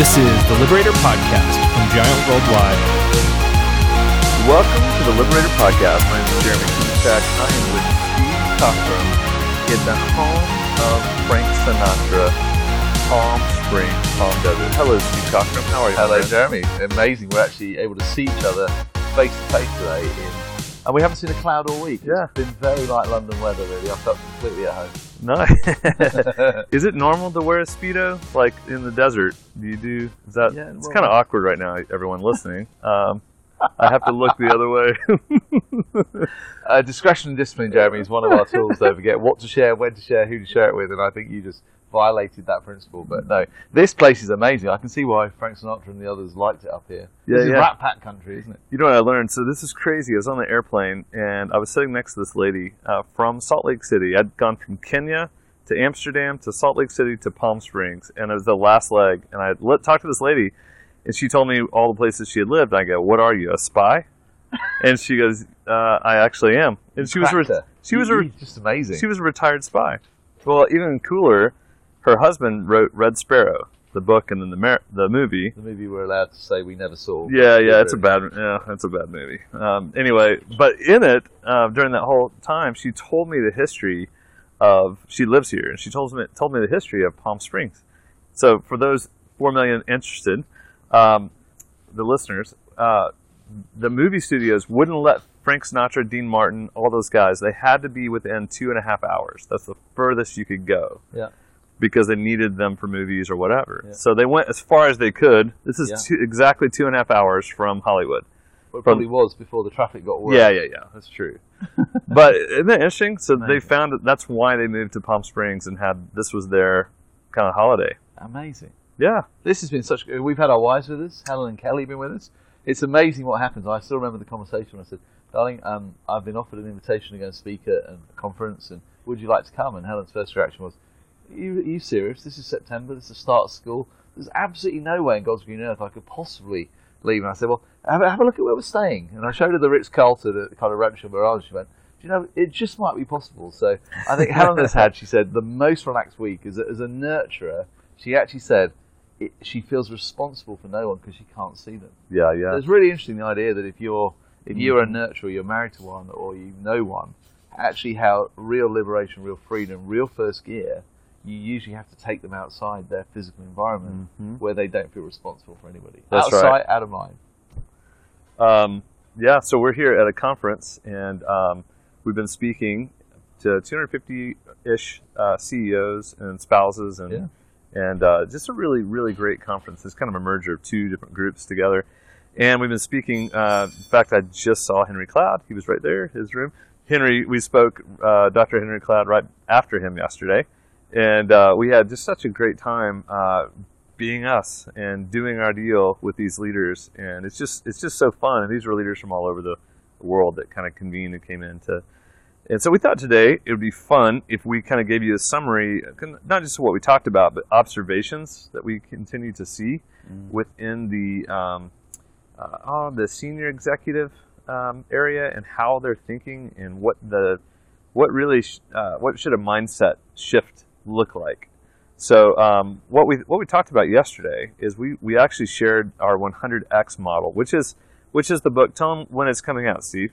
This is the Liberator Podcast from Giant Worldwide. Welcome to the Liberator Podcast. My name is Jeremy Kubicek. I am with Steve Cockram in the home of Frank Sinatra, Palm Springs, Palm Desert. Hello, Steve Cockram. How are you? Hello. Jeremy. Amazing. We're actually able to see each other face to face today, in, and we haven't seen a cloud all week. Yeah. It's been very like London weather, really. I felt completely at home. Nice. is it normal to wear a speedo like in the desert? Do you do? Is that? Yeah, it's well- kind of awkward right now. Everyone listening. Um, I have to look the other way. Uh, discretion and discipline, Jeremy, is one of our tools. Don't forget what to share, when to share, who to share it with, and I think you just violated that principle. But no, this place is amazing. I can see why Frank Sinatra and the others liked it up here. Yeah, this is. Rat Pack country, isn't it? You know what I learned? So this is crazy. I was on the airplane and I was sitting next to this lady uh, from Salt Lake City. I'd gone from Kenya to Amsterdam to Salt Lake City to Palm Springs, and it was the last leg. And I let, talked to this lady, and she told me all the places she had lived. I go, "What are you, a spy?" and she goes, uh, "I actually am." And she was, re- she was, re- just amazing. she was a retired spy. Well, even cooler, her husband wrote Red Sparrow, the book, and then the mer- the movie. the movie we're allowed to say we never saw. Yeah, yeah, it's a bad, yeah, it's a bad movie. Um, anyway, but in it, uh, during that whole time, she told me the history of. She lives here, and she told me told me the history of Palm Springs. So for those four million interested, um, the listeners, uh, the movie studios wouldn't let Frank Sinatra, Dean Martin, all those guys. They had to be within two and a half hours. That's the furthest you could go Yeah. Because they needed them for movies or whatever. Yeah. So they went as far as they could. This is Yeah. two, exactly two and a half hours from Hollywood. Well, it probably was before the traffic got worse. Yeah, yeah, yeah. That's true. but isn't that interesting? So they found that that's why they moved to Palm Springs and had this was their kind of holiday. Amazing. Yeah, This has been such. We've had our wives with us. Helen and Kelly have been with us. It's amazing what happens. I still remember the conversation when I said, "Darling, um, I've been offered an invitation to go and speak at a conference, and would you like to come?" And Helen's first reaction was, "Are you, are you serious? This is September. This is the start of school. There's absolutely no way in God's green earth I could possibly leave." And I said, "Well, have, a- have a look at where we're staying." And I showed her the Ritz Carlton at kind of Rancho Mirage. She went. "Do You know, it just might be possible. So I think Helen has had, she said, the most relaxed week as a, as a nurturer. She actually said it, she feels responsible for no one because she can't see them. yeah, yeah. It's really interesting the idea that if you're if you're a mm-hmm. nurturer, you're married to one, or you know one, actually how real liberation, real freedom, real first gear, you usually have to take them outside their physical environment Mhm. where they don't feel responsible for anybody. That's out of right. out of mind. Um, yeah, so we're here at a conference, and um, we've been speaking to 250-ish uh, CEOs and spouses, and Yeah. and uh, just a really, really great conference. It's kind of a merger of two different groups together, and we've been speaking. Uh, in fact, I just saw Henry Cloud. He was right there, his room. Henry, we spoke, uh, Dr. Henry Cloud, right after him yesterday, and uh, we had just such a great time uh, being us and doing our deal with these leaders. And it's just it's just so fun. And these were leaders from all over the world that kind of convened and came in to. And so we thought today it would be fun if we kind of gave you a summary, not just what we talked about, but observations that we continue to see within the um, uh, oh, the senior executive um, area and how they're thinking and what the what really sh- uh, what should a mindset shift look like. So um, what we what we talked about yesterday is we, we actually shared our 100x model, which is which is the book. Tell them when it's coming out, Steve.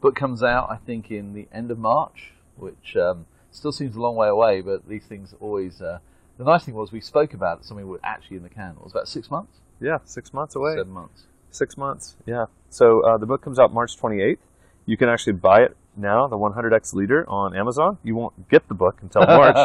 Book comes out, I think, in the end of March, which um, still seems a long way away, but these things always. Uh, the nice thing was we spoke about it, something was actually in the can. It was about six months, Yeah, six months away. seven months. Six months. Yeah. So uh, the book comes out March 28th. You can actually buy it now, the 100x Leader, on Amazon. You won't get the book until March,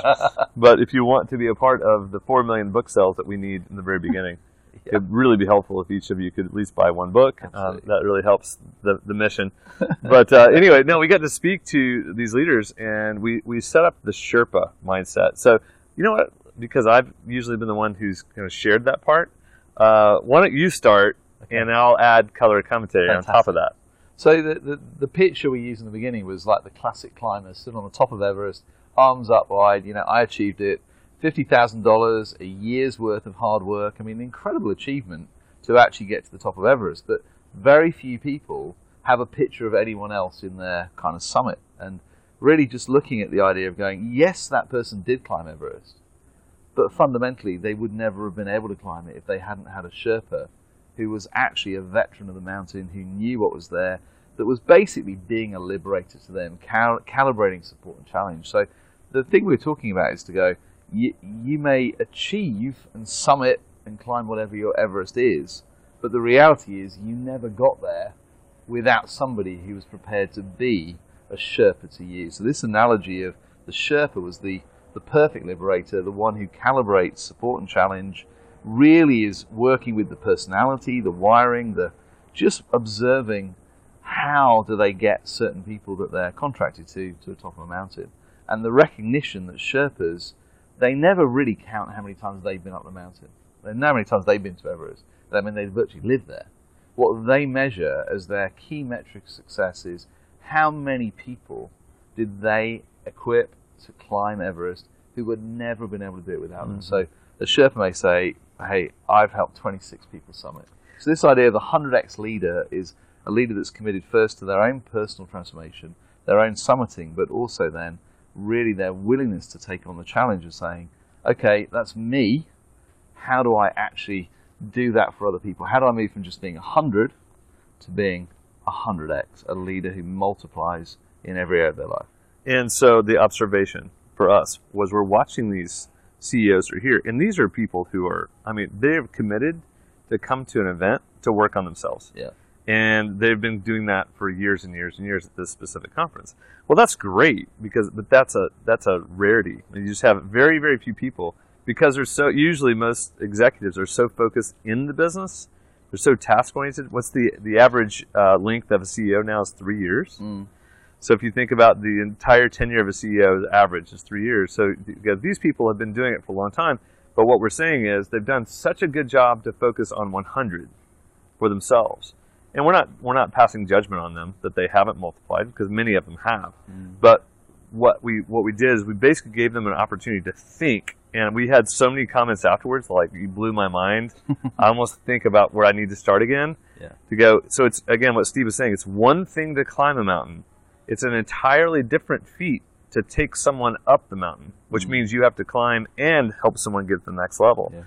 but if you want to be a part of the four million book sales that we need in the very beginning, it'd really be helpful if each of you could at least buy one book. Um, that really helps the, the mission. but uh, anyway, no, we got to speak to these leaders, and we we set up the Sherpa mindset. So you know what? Because I've usually been the one who's kind of shared that part. Uh, why don't you start, and I'll add color commentary on top of that. So the, the the picture we used in the beginning was like the classic climber stood on the top of Everest, arms up wide. You know, I achieved it. Fifty thousand dollars, a year's worth of hard work. I mean, incredible achievement to actually get to the top of Everest. But very few people have a picture of anyone else in their kind of summit, and really just looking at the idea of going, yes, that person did climb Everest, but fundamentally, they would never have been able to climb it if they hadn't had a Sherpa who was actually a veteran of the mountain, who knew what was there, that was basically being a liberator to them, cal- calibrating support and challenge. So the thing we're talking about is to go, you, you may achieve and summit and climb whatever your Everest is, but the reality is you never got there without somebody who was prepared to be a Sherpa to you. So this analogy of the Sherpa was the, the perfect liberator, the one who calibrates support and challenge, really is working with the personality, the wiring, the just observing how do they get certain people that they're contracted to to the top of a mountain. And the recognition that Sherpas, they never really count how many times they've been up the mountain. They know how many times they've been to Everest. I mean, they virtually live there. What they measure as their key metric success is how many people did they equip to climb Everest who would never have been able to do it without them. Mm-hmm. So a Sherpa may say, hey, I've helped 26 people summit. So this idea of the 100x leader is a leader that's committed first to their own personal transformation, their own summiting, but also then really their willingness to take on the challenge of saying, okay, that's me. How do I actually do that for other people? How do I move from just being 100 to being 100x, a leader who multiplies in every area of their life? And so the observation for us was we're watching these CEOs are here, and these are people who are, I mean, they've committed to come to an event to work on themselves. Yeah. And they've been doing that for years and years and years at this specific conference. Well, that's great because, but that's a that's a rarity. You just have very very few people because they're so usually most executives are so focused in the business, they're so task oriented. What's the the average uh, length of a CEO now is three years. Mm. So if you think about the entire tenure of a CEO, the average is three years. So these people have been doing it for a long time. But what we're saying is they've done such a good job to focus on 100 for themselves. And we're not we're not passing judgment on them that they haven't multiplied because many of them have. Mm. But what we what we did is we basically gave them an opportunity to think. And we had so many comments afterwards, like you blew my mind. I almost think about where I need to start again Yeah. to go. So it's again what Steve was saying. It's one thing to climb a mountain. It's an entirely different feat to take someone up the mountain, which mm. means you have to climb and help someone get to the next level. Yeah.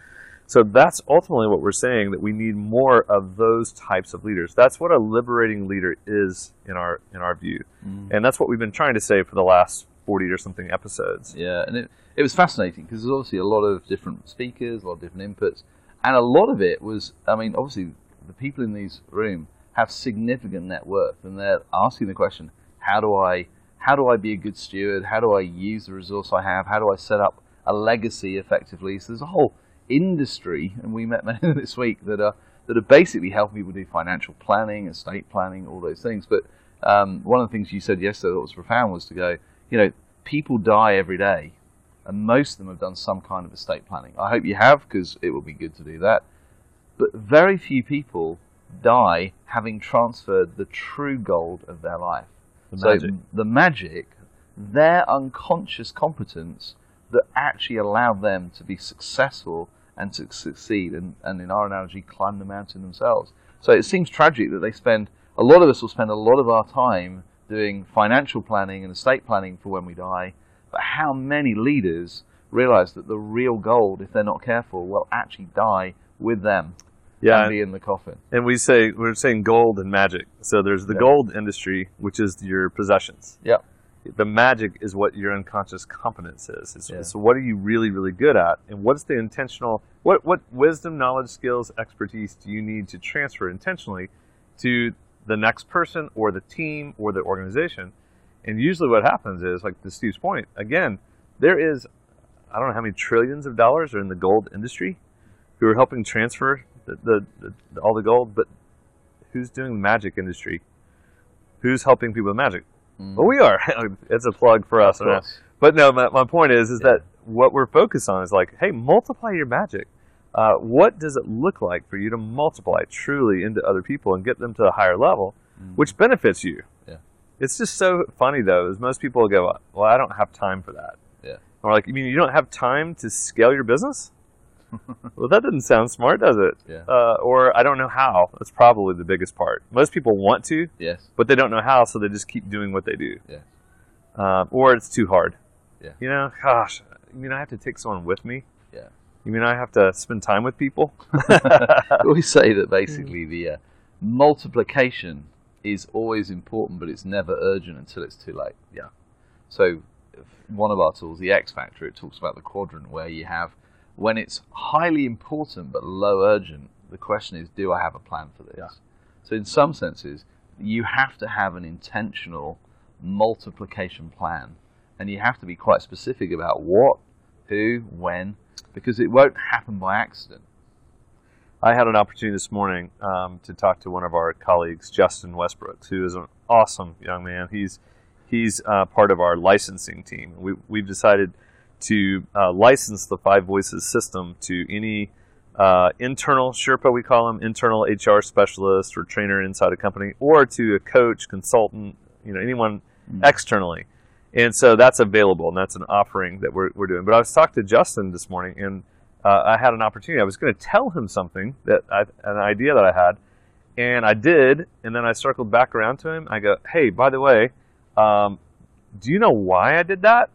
So that's ultimately what we're saying that we need more of those types of leaders. That's what a liberating leader is in our in our view, mm. and that's what we've been trying to say for the last forty or something episodes. Yeah, and it, it was fascinating because there's obviously a lot of different speakers, a lot of different inputs, and a lot of it was, I mean, obviously the people in these room have significant net worth, and they're asking the question, how do I, how do I be a good steward? How do I use the resource I have? How do I set up a legacy effectively? So there's a whole industry, and we met many this week that are that are basically helping people do financial planning, estate planning, all those things. But um, one of the things you said yesterday that was profound was to go, you know, people die every day, and most of them have done some kind of estate planning. I hope you have, because it would be good to do that. But very few people die having transferred the true gold of their life. The so magic. the magic, their unconscious competence that actually allowed them to be successful and to succeed, and, and in our analogy, climb the mountain themselves. So it seems tragic that they spend, a lot of us will spend a lot of our time doing financial planning and estate planning for when we die, but how many leaders realize that the real gold, if they're not careful, will actually die with them Yeah, and be in the coffin? and we say we're saying gold and magic. So there's the Yeah. gold industry, which is your possessions. Yeah. the magic is what your unconscious competence is. It's, Yeah. So what are you really, really good at, and what's the intentional? What what wisdom, knowledge, skills, expertise do you need to transfer intentionally to the next person or the team or the organization? And usually, what happens is, like to Steve's point, again, there is I don't know how many trillions of dollars are in the gold industry who are helping transfer the, the, all the gold, but who's doing the magic industry? Who's helping people with magic? Well, we are. it's a plug for us. But no, my, my point is, is Yeah. that what we're focused on is like, hey, multiply your magic. Uh, what does it look like for you to multiply truly into other people and get them to a higher level, which benefits you? Yeah. It's just so funny though, is most people go, well, I don't have time for that. Yeah. Or like, you mean you don't have time to scale your business? well, that doesn't sound smart, does it? Yeah. Uh, or I don't know how. That's probably the biggest part. Most people want to, Yes. but they don't know how, so they just keep doing what they do. Yes. Um, or it's too hard. Yeah. You know, gosh, you know, I have to take someone with me. Yeah. You mean I have to spend time with people? we say that basically the uh, multiplication is always important, but it's never urgent until it's too late. Yeah. So one of our tools, the X Factor, it talks about the quadrant where you have when it's highly important but low urgent. The question is, do I have a plan for this? Yeah. So in some senses, you have to have an intentional multiplication plan, and you have to be quite specific about what, who, when, because it won't happen by accident. I had an opportunity this morning um, to talk to one of our colleagues, Justin Westbrooks, who is an awesome young man. He's he's uh, part of our licensing team. We, we've decided to uh, license the Five Voices system to any uh, internal Sherpa, we call them, internal HR specialist or trainer inside a company, or to a coach, consultant, you know, anyone Mm. externally. And so that's available, and that's an offering that we're, we're doing. But I was talking to Justin this morning, and uh, I had an opportunity. I was going to tell him something that I, an idea that I had, and I did. And then I circled back around to him. I go, "Hey, by the way, um, do you know why I did that?"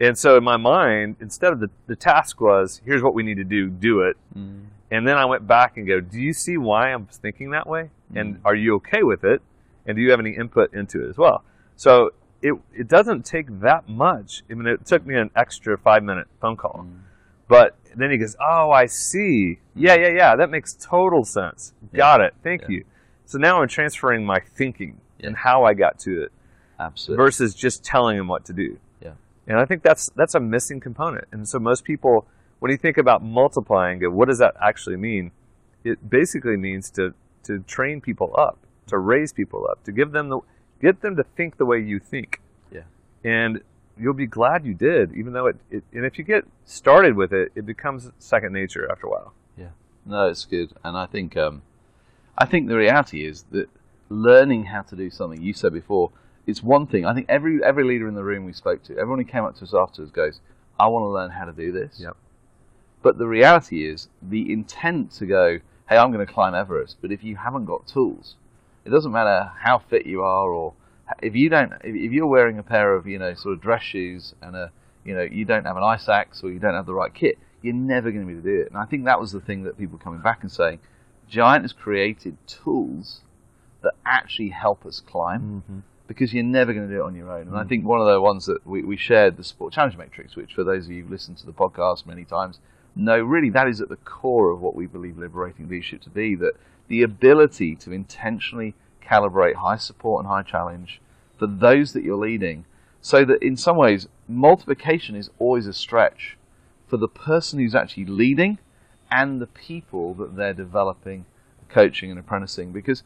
And so in my mind, instead of the the task was, "Here's what we need to do, do it," and then I went back and go, "Do you see why I'm thinking that way? And Mm. are you okay with it? And do you have any input into it as well?" So it it doesn't take that much. I mean, it took me an extra five minute phone call. Mm. But then he goes, "Oh, I see. Yeah, yeah, yeah. That makes total sense. Got it. Thank Yeah. you." So now I'm transferring my thinking Yeah. and how I got to it Absolutely. versus just telling him what to do. And I think that's that's a missing component. And so most people, when you think about multiplying, what does that actually mean? It basically means to to train people up, to raise people up, to give them the get them to think the way you think. Yeah. And you'll be glad you did, even though it, it and if you get started with it, it becomes second nature after a while. Yeah. No, it's good, and I think um, I think the reality is that learning how to do something you said before it's one thing. I think every every leader in the room we spoke to, everyone who came up to us afterwards goes, "I want to learn how to do this." Yep. But the reality is the intent to go, "Hey, I'm going to climb Everest," but if you haven't got tools, it doesn't matter how fit you are or if you don't if you're wearing a pair of you know sort of dress shoes and a you know you don't have an ice axe or you don't have the right kit you're never going to be able to do it and i think that was the thing that people were coming back and saying giant has created tools that actually help us climb mm-hmm. Because you're never going to do it on your own. And i mm. think one of the ones that we, we shared the support challenge matrix which for those of you who've listened to the podcast many times know really that is at the core of what we believe liberating leadership to be that the ability to intentionally calibrate high support and high challenge for those that you're leading so that in some ways multiplication is always a stretch for the person who's actually leading and the people that they're developing coaching and apprenticing because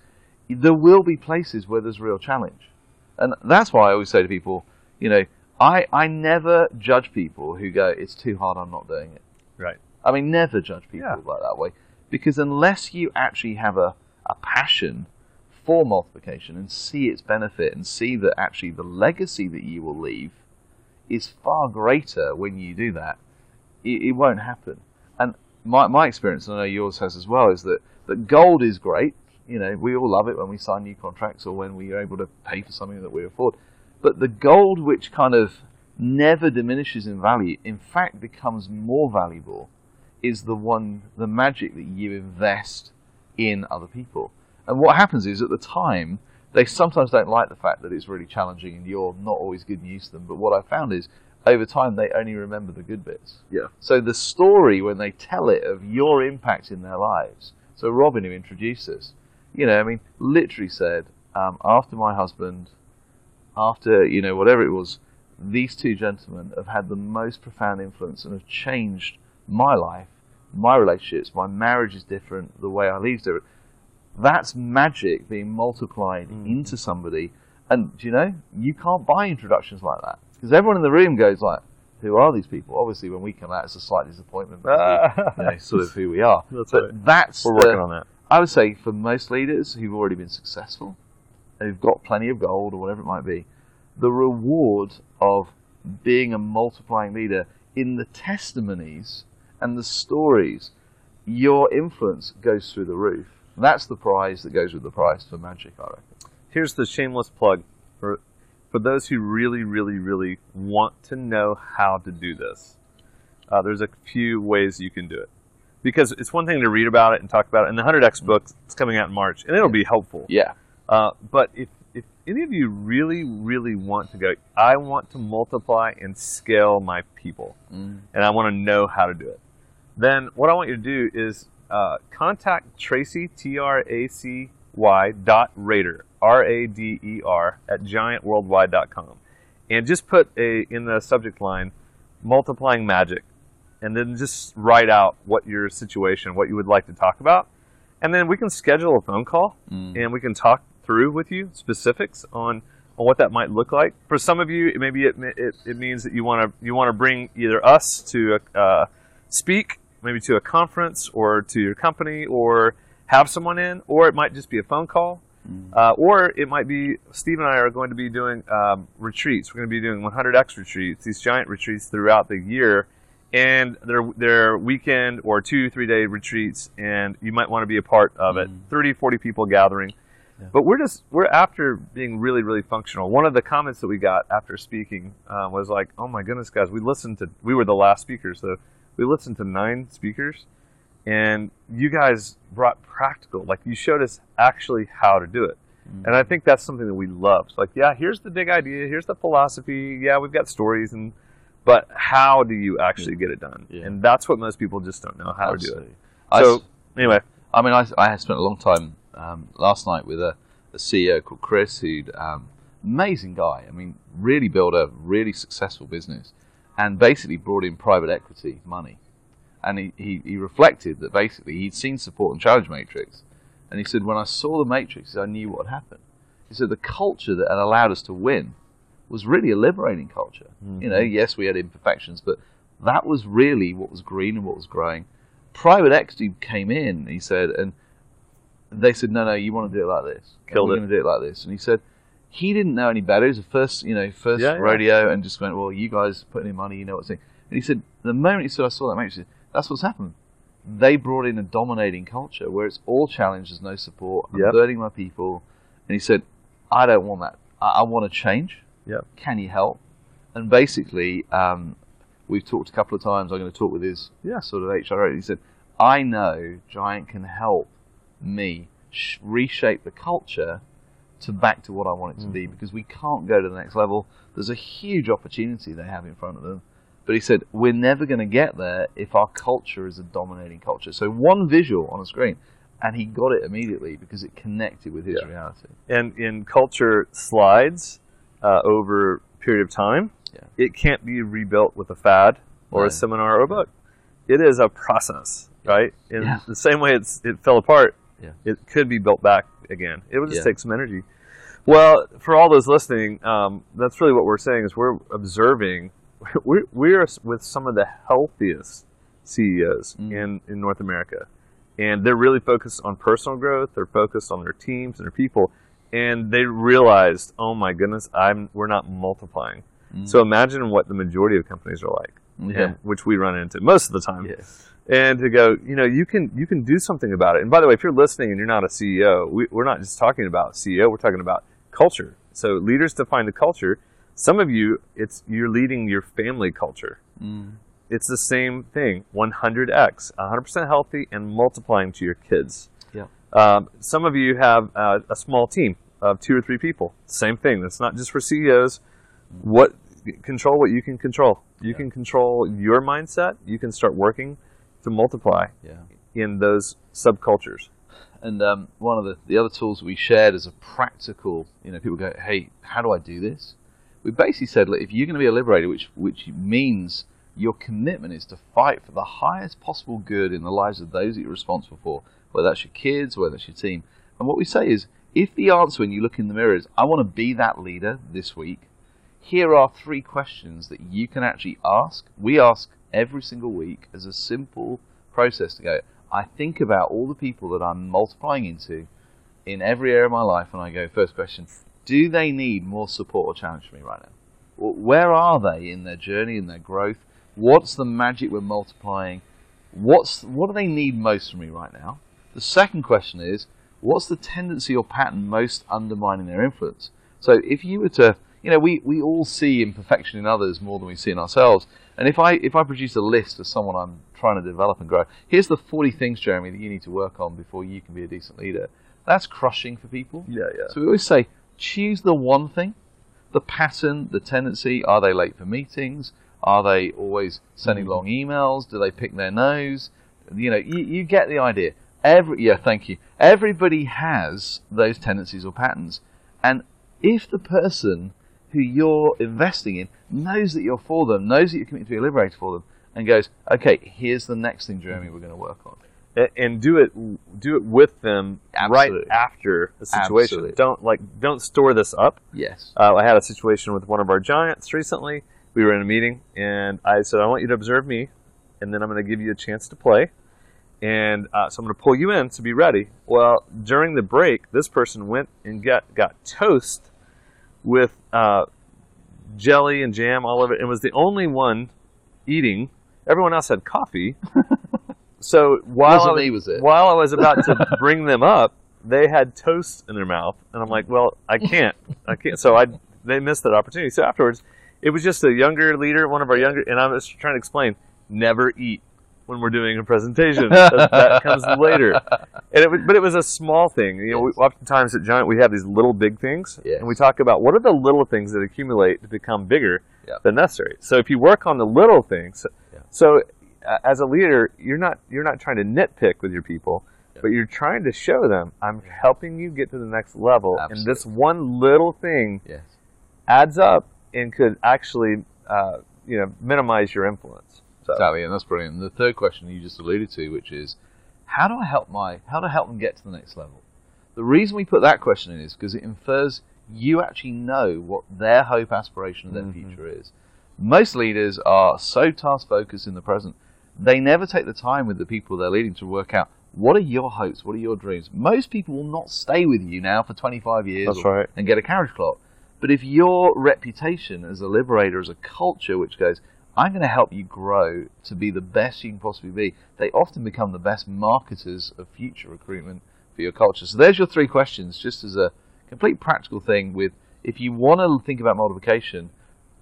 there will be places where there's real challenge and that's why i always say to people you know i i never judge people who go it's too hard i'm not doing it Right. I mean, never judge people Yeah. like that way. Because unless you actually have a, a passion for multiplication and see its benefit and see that actually the legacy that you will leave is far greater when you do that, it, it won't happen. And my, my experience, and I know yours has as well, is that, that gold is great. You know, we all love it when we sign new contracts or when we are able to pay for something that we afford. But the gold which kind of never diminishes in value, in fact becomes more valuable, is the one, the magic that you invest in other people. And what happens is at the time, they sometimes don't like the fact that it's really challenging and you're not always good news to them. But what I found is over time, they only remember the good bits. Yeah. So the story, when they tell it of your impact in their lives. So Robin, who introduced us, you know, I mean, literally said, um, after my husband, after, you know, whatever it was, these two gentlemen have had the most profound influence and have changed my life, my relationships, my marriage is different, the way I lead is different. That's magic being multiplied into somebody. And do you know, you can't buy introductions like that. Because everyone in the room goes like, who are these people? Obviously, when we come out, it's a slight disappointment. we- you know, sort of who we are. That's but right. that's We're working on that. I would say for most leaders who've already been successful, who've got plenty of gold or whatever it might be, the reward of being a multiplying leader in the testimonies and the stories, your influence goes through the roof. That's the prize that goes with the price for magic, I reckon. here's the shameless plug for for those who really, really, really want to know how to do this. uh, there's a few ways you can do it. Because it's one thing to read about it and talk about it, and the 100x book is coming out in March, and it'll be helpful. Yeah. Uh, but if, if any of you really, really want to go, I want to multiply and scale my people, Mm. and I want to know how to do it, then what I want you to do is uh, contact Tracy, T R A C Y dot Rader, R A D E R, at giantworldwide.com. And just put a in the subject line, multiplying magic, and then just write out what your situation, what you would like to talk about. And then we can schedule a phone call Mm. and we can talk through with you specifics on, on what that might look like. For some of you, it maybe it, it, it means that you want to you want to bring either us to uh, speak, maybe to a conference or to your company, or have someone in, or it might just be a phone call. Uh, or it might be Steve and I are going to be doing um, retreats. We're going to be doing 100x retreats, these giant retreats throughout the year, and they're they're weekend or two three day retreats, and you might want to be a part of it. 30, 40 people gathering. But we're just we're after being really really functional. One of the comments that we got after speaking uh, was like, "Oh my goodness, guys, we listened to we were the last speakers, so we listened to nine speakers, and you guys brought practical, like you showed us actually how to do it." And I think that's something that we love. It's like, yeah, here's the big idea, here's the philosophy. Yeah, we've got stories, and but how do you actually get it done? Yeah. And that's what most people just don't know how to do it. So s- anyway, I mean, I, I spent a long time um, last night with a, a CEO called Chris, who'd um, amazing guy. I mean, really built a really successful business, and basically brought in private equity money. And he, he, he reflected that basically he'd seen support and challenge matrix, and he said, when I saw the matrix, I knew what had happened. He said the culture that had allowed us to win was really a liberating culture. You know, mm-hmm. yes, we had imperfections, but that was really what was green and what was growing. Private equity came in, he said, and they said, "No, no, you want to do it like this. Killed We're it. going to do it like this." And he said, he didn't know any better. He was the first, you know, first Yeah, yeah. rodeo, and just went, "Well, you guys putting in money, you know what's in." And he said, the moment he said, "I saw that matrix," said, that's what's happened. Mm. They brought in a dominating culture where it's all challenge, there's no support. I'm Yep. burning my people, and he said, "I don't want that. I, I want to change. Yep. Can he help?" And basically, um, we've talked a couple of times. I'm going to talk with his Yeah. sort of HR. He said, "I know Giant can help me sh- reshape the culture to back to what I want it to Mm. be because we can't go to the next level. There's a huge opportunity they have in front of them." But he said, "We're never going to get there if our culture is a dominating culture." So one visual on a screen, and he got it immediately because it connected with his Yeah. reality. and in culture slides uh, over a period of time, Yeah. it can't be rebuilt with a fad or No. a seminar or a book. It is a process, right? In Yeah. the same way it's, it fell apart, Yeah. it could be built back again. It would just take some energy. Well, for all those listening, um, that's really what we're saying is we're observing. We're, we're with some of the healthiest CEOs Mm. in, in North America. And they're really focused on personal growth. They're focused on their teams and their people. And they realized, oh my goodness, I'm we're not multiplying. Mm. So imagine what the majority of companies are like, Yeah. and- which we run into most of the time. Yeah. And to go, you know, you can you can do something about it. And by the way, if you're listening and you're not a CEO, we, we're not just talking about CEO. We're talking about culture. So leaders define the culture. Some of you, it's you're leading your family culture. Mm. It's the same thing, 100x, 100% healthy and multiplying to your kids. Yeah. Um, some of you have uh, a small team of two or three people. Same thing. That's not just for CEOs. What control what you can control. You Yeah. can control your mindset. You can start working to multiply Yeah. in those subcultures. And um, one of the, the other tools we shared as a practical, you know, people go, hey, how do I do this? We basically said, look, if you're going to be a liberator, which which means your commitment is to fight for the highest possible good in the lives of those that you're responsible for, whether that's your kids, whether that's your team. And what we say is, if the answer when you look in the mirror is, I want to be that leader this week, here are three questions that you can actually ask. We ask every single week as a simple process to go, I think about all the people that I'm multiplying into in every area of my life, and I go, first question, do they need more support or challenge from me right now? Where are they in their journey, in their growth? What's the magic we're multiplying? What's what do they need most from me right now? The second question is, what's the tendency or pattern most undermining their influence? So if you were to, you know, we, we all see imperfection in others more than we see in ourselves. And if I if I produce a list of someone I'm trying to develop and grow, here's the 40 things, Jeremy, that you need to work on before you can be a decent leader. That's crushing for people. Yeah, yeah. So we always say, choose the one thing, the pattern, the tendency. Are they late for meetings? Are they always sending mm. long emails? Do they pick their nose? You know, you, you get the idea. Every yeah, thank you. Everybody has those tendencies or patterns, and if the person who you're investing in knows that you're for them, knows that you're committed to be a liberator for them, and goes, okay, here's the next thing, Jeremy, we're going to work on. And do it do it with them Absolutely. right after the situation. Absolutely. Don't like don't store this up. Yes. Uh, I had a situation with one of our giants recently. We were in a meeting, and I said, "I want you to observe me, and then I'm going to give you a chance to play, and uh, so I'm going to pull you in to be ready." Well, during the break, this person went and got got toast with uh, jelly and jam all over it, and was the only one eating. Everyone else had coffee. so while I was it? while I was about to bring them up, they had toast in their mouth, and I'm like, "Well, I can't, I can't." So I they missed that opportunity. So afterwards, it was just a younger leader, one of our younger, and I was trying to explain: never eat when we're doing a presentation. that, that comes later. And it, was- but it was a small thing. You know, we, oftentimes at Giant we have these little big things, Yes. and we talk about what are the little things that accumulate to become bigger Yeah. than necessary. So if you work on the little things, Yeah. so uh, as a leader, you're not you're not trying to nitpick with your people, Yeah. but you're trying to show them I'm helping you get to the next level, and this one little thing Yes. adds up and could actually uh, you know minimize your influence. So Exactly, and that's brilliant. And the third question you just alluded to, which is, how do I help my, how do I help them get to the next level? The reason we put that question in is because it infers you actually know what their hope, aspiration, of their Mhm. future is. Most leaders are so task focused in the present, they never take the time with the people they're leading to work out what are your hopes, what are your dreams. Most people will not stay with you now for 25 years That's or- right. and get a carriage clock. But if your reputation as a liberator, as a culture which goes, I'm going to help you grow to be the best you can possibly be, they often become the best marketers of future recruitment for your culture. So there's your three questions, just as a complete practical thing with if you want to think about multiplication,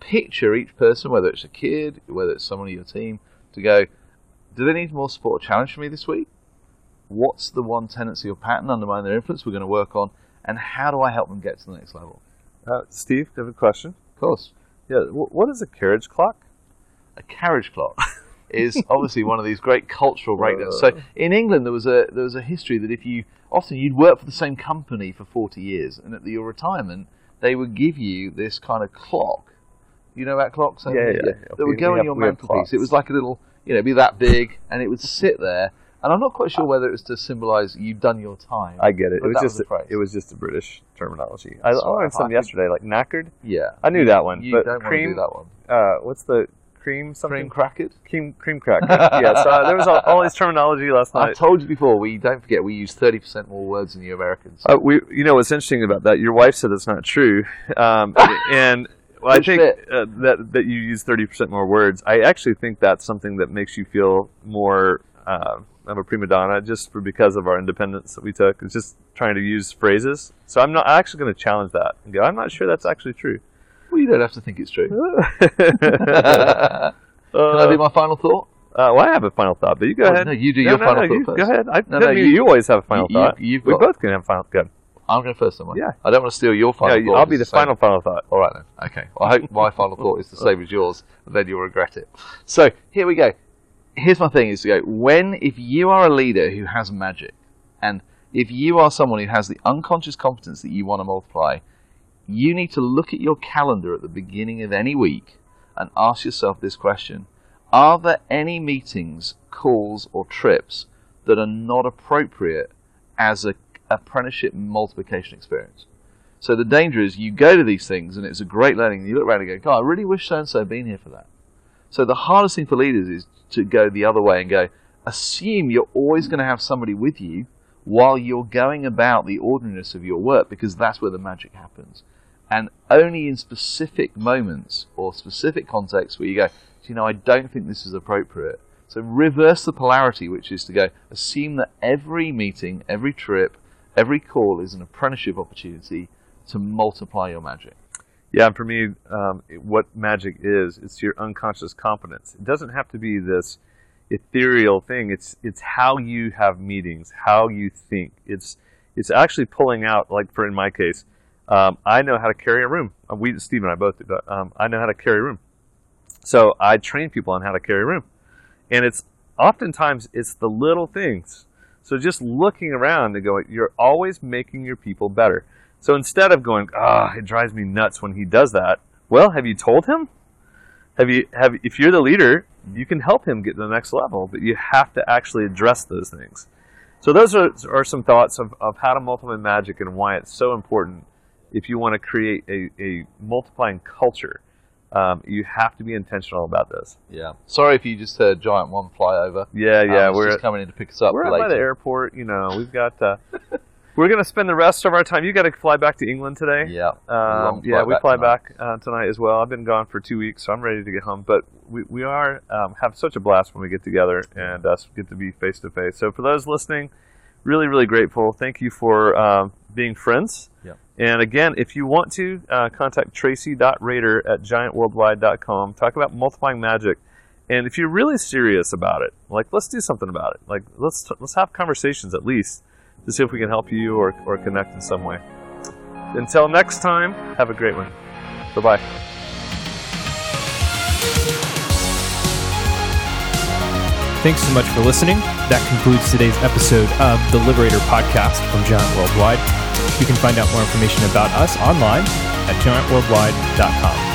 picture each person, whether it's a kid, whether it's someone on your team, to go, do they need more support or challenge from me this week? What's the one tendency or pattern undermining their influence we're going to work on? And how do I help them get to the next level? Uh, Steve, I have a question. Of course. Yeah, what is a carriage clock? A carriage clock is obviously one of these great cultural breakdowns. So in England, there was a there was a history that if you often you'd work for the same company for forty years, and at your retirement, they would give you this kind of clock. You know about clocks? Yeah, yeah, yeah. That would go on your mantelpiece. It was like a little, you know, be that big, and it would sit there. And I'm not quite sure whether it was to symbolise you've done your time. I get it. It was just was phrase. it was just a British terminology. I, I learned some yesterday, like knackered. yeah. I knew that one, You but don't want to do that one. Uh, what's the cream something? Cream crackered. cream cream cracker. yeah. So uh, there was all, all these terminology last night. I've told you before. We don't forget we use thirty percent more words than you Americans. Uh, we, you know, what's interesting about that? Your wife said it's not true, um, and well, I think uh, that that you use thirty percent more words. I actually think that's something that makes you feel more uh, of a prima donna, just for, because of our independence that we took. It's just trying to use phrases. So I'm not I'm actually going to challenge that and go. I'm not sure that's actually true. Well, you don't have to think it's true. uh, Can I do my final thought? uh, well, I have a final thought, but you go Oh, ahead. no, you do No, your no, final no, thought you- first. Go ahead. I, No, no, you- you, always have a final you- thought. you've we got- both can have a final. Good. I'm going first, am I? Yeah. I don't want to steal your final Yeah, thought. I'll be the final final thought. All right then. Okay. Well, I hope my final thought is the same as yours, and then you'll regret it. So here we go. Here's my thing: is to go when if you are a leader who has magic, and if you are someone who has the unconscious competence that you want to multiply, you need to look at your calendar at the beginning of any week and ask yourself this question: Are there any meetings, calls, or trips that are not appropriate as an apprenticeship multiplication experience? So the danger is you go to these things and it's a great learning. And you look around and go, God, I really wish so and so had been here for that. So the hardest thing for leaders is to go the other way and go, assume you're always going to have somebody with you while you're going about the ordinariness of your work because that's where the magic happens. And only in specific moments or specific contexts where you go, you know, I don't think this is appropriate. So reverse the polarity, which is to go, assume that every meeting, every trip, every call is an apprenticeship opportunity to multiply your magic. Yeah, and for me, um, what magic is, it's your unconscious competence. It doesn't have to be this ethereal thing. It's it's how you have meetings, how you think. It's it's actually pulling out. Like for in my case, um, I know how to carry a room. Uh, We Steve and I both do, but um, I know how to carry a room. So I train people on how to carry a room, and it's oftentimes it's the little things. So just looking around and going, you're always making your people better. So instead of going, ah, it drives me nuts when he does that. Well, have you told him? Have you have if you're the leader, you can help him get to the next level, but you have to actually address those things. So those are, are some thoughts of, of how to multiply magic and why it's so important if you want to create a, a multiplying culture. Um, you have to be intentional about this. Yeah. Sorry if you just heard giant one fly over. Yeah, yeah, Um, we're just coming in to pick us up we're later. by the airport. You know, we've got. Uh, we're gonna spend the rest of our time. You got to fly back to England today. Yeah. Um, yeah, we back fly tonight. back uh, tonight as well. I've been gone for two weeks, so I'm ready to get home. But we, we are um, have such a blast when we get together and us get to be face to face. So for those listening, really really grateful. Thank you for um, being friends. Yep. And again, if you want to uh, contact Tracy.Rader at giantworldwide.com. Talk about multiplying magic. And if you're really serious about it, like let's do something about it. Like let's let's have conversations at least to see if we can help you or, or connect in some way. Until next time, have a great one. Bye bye. Thanks so much for listening. That concludes today's episode of the Liberator podcast from Giant Worldwide. You can find out more information about us online at giantworldwide.com.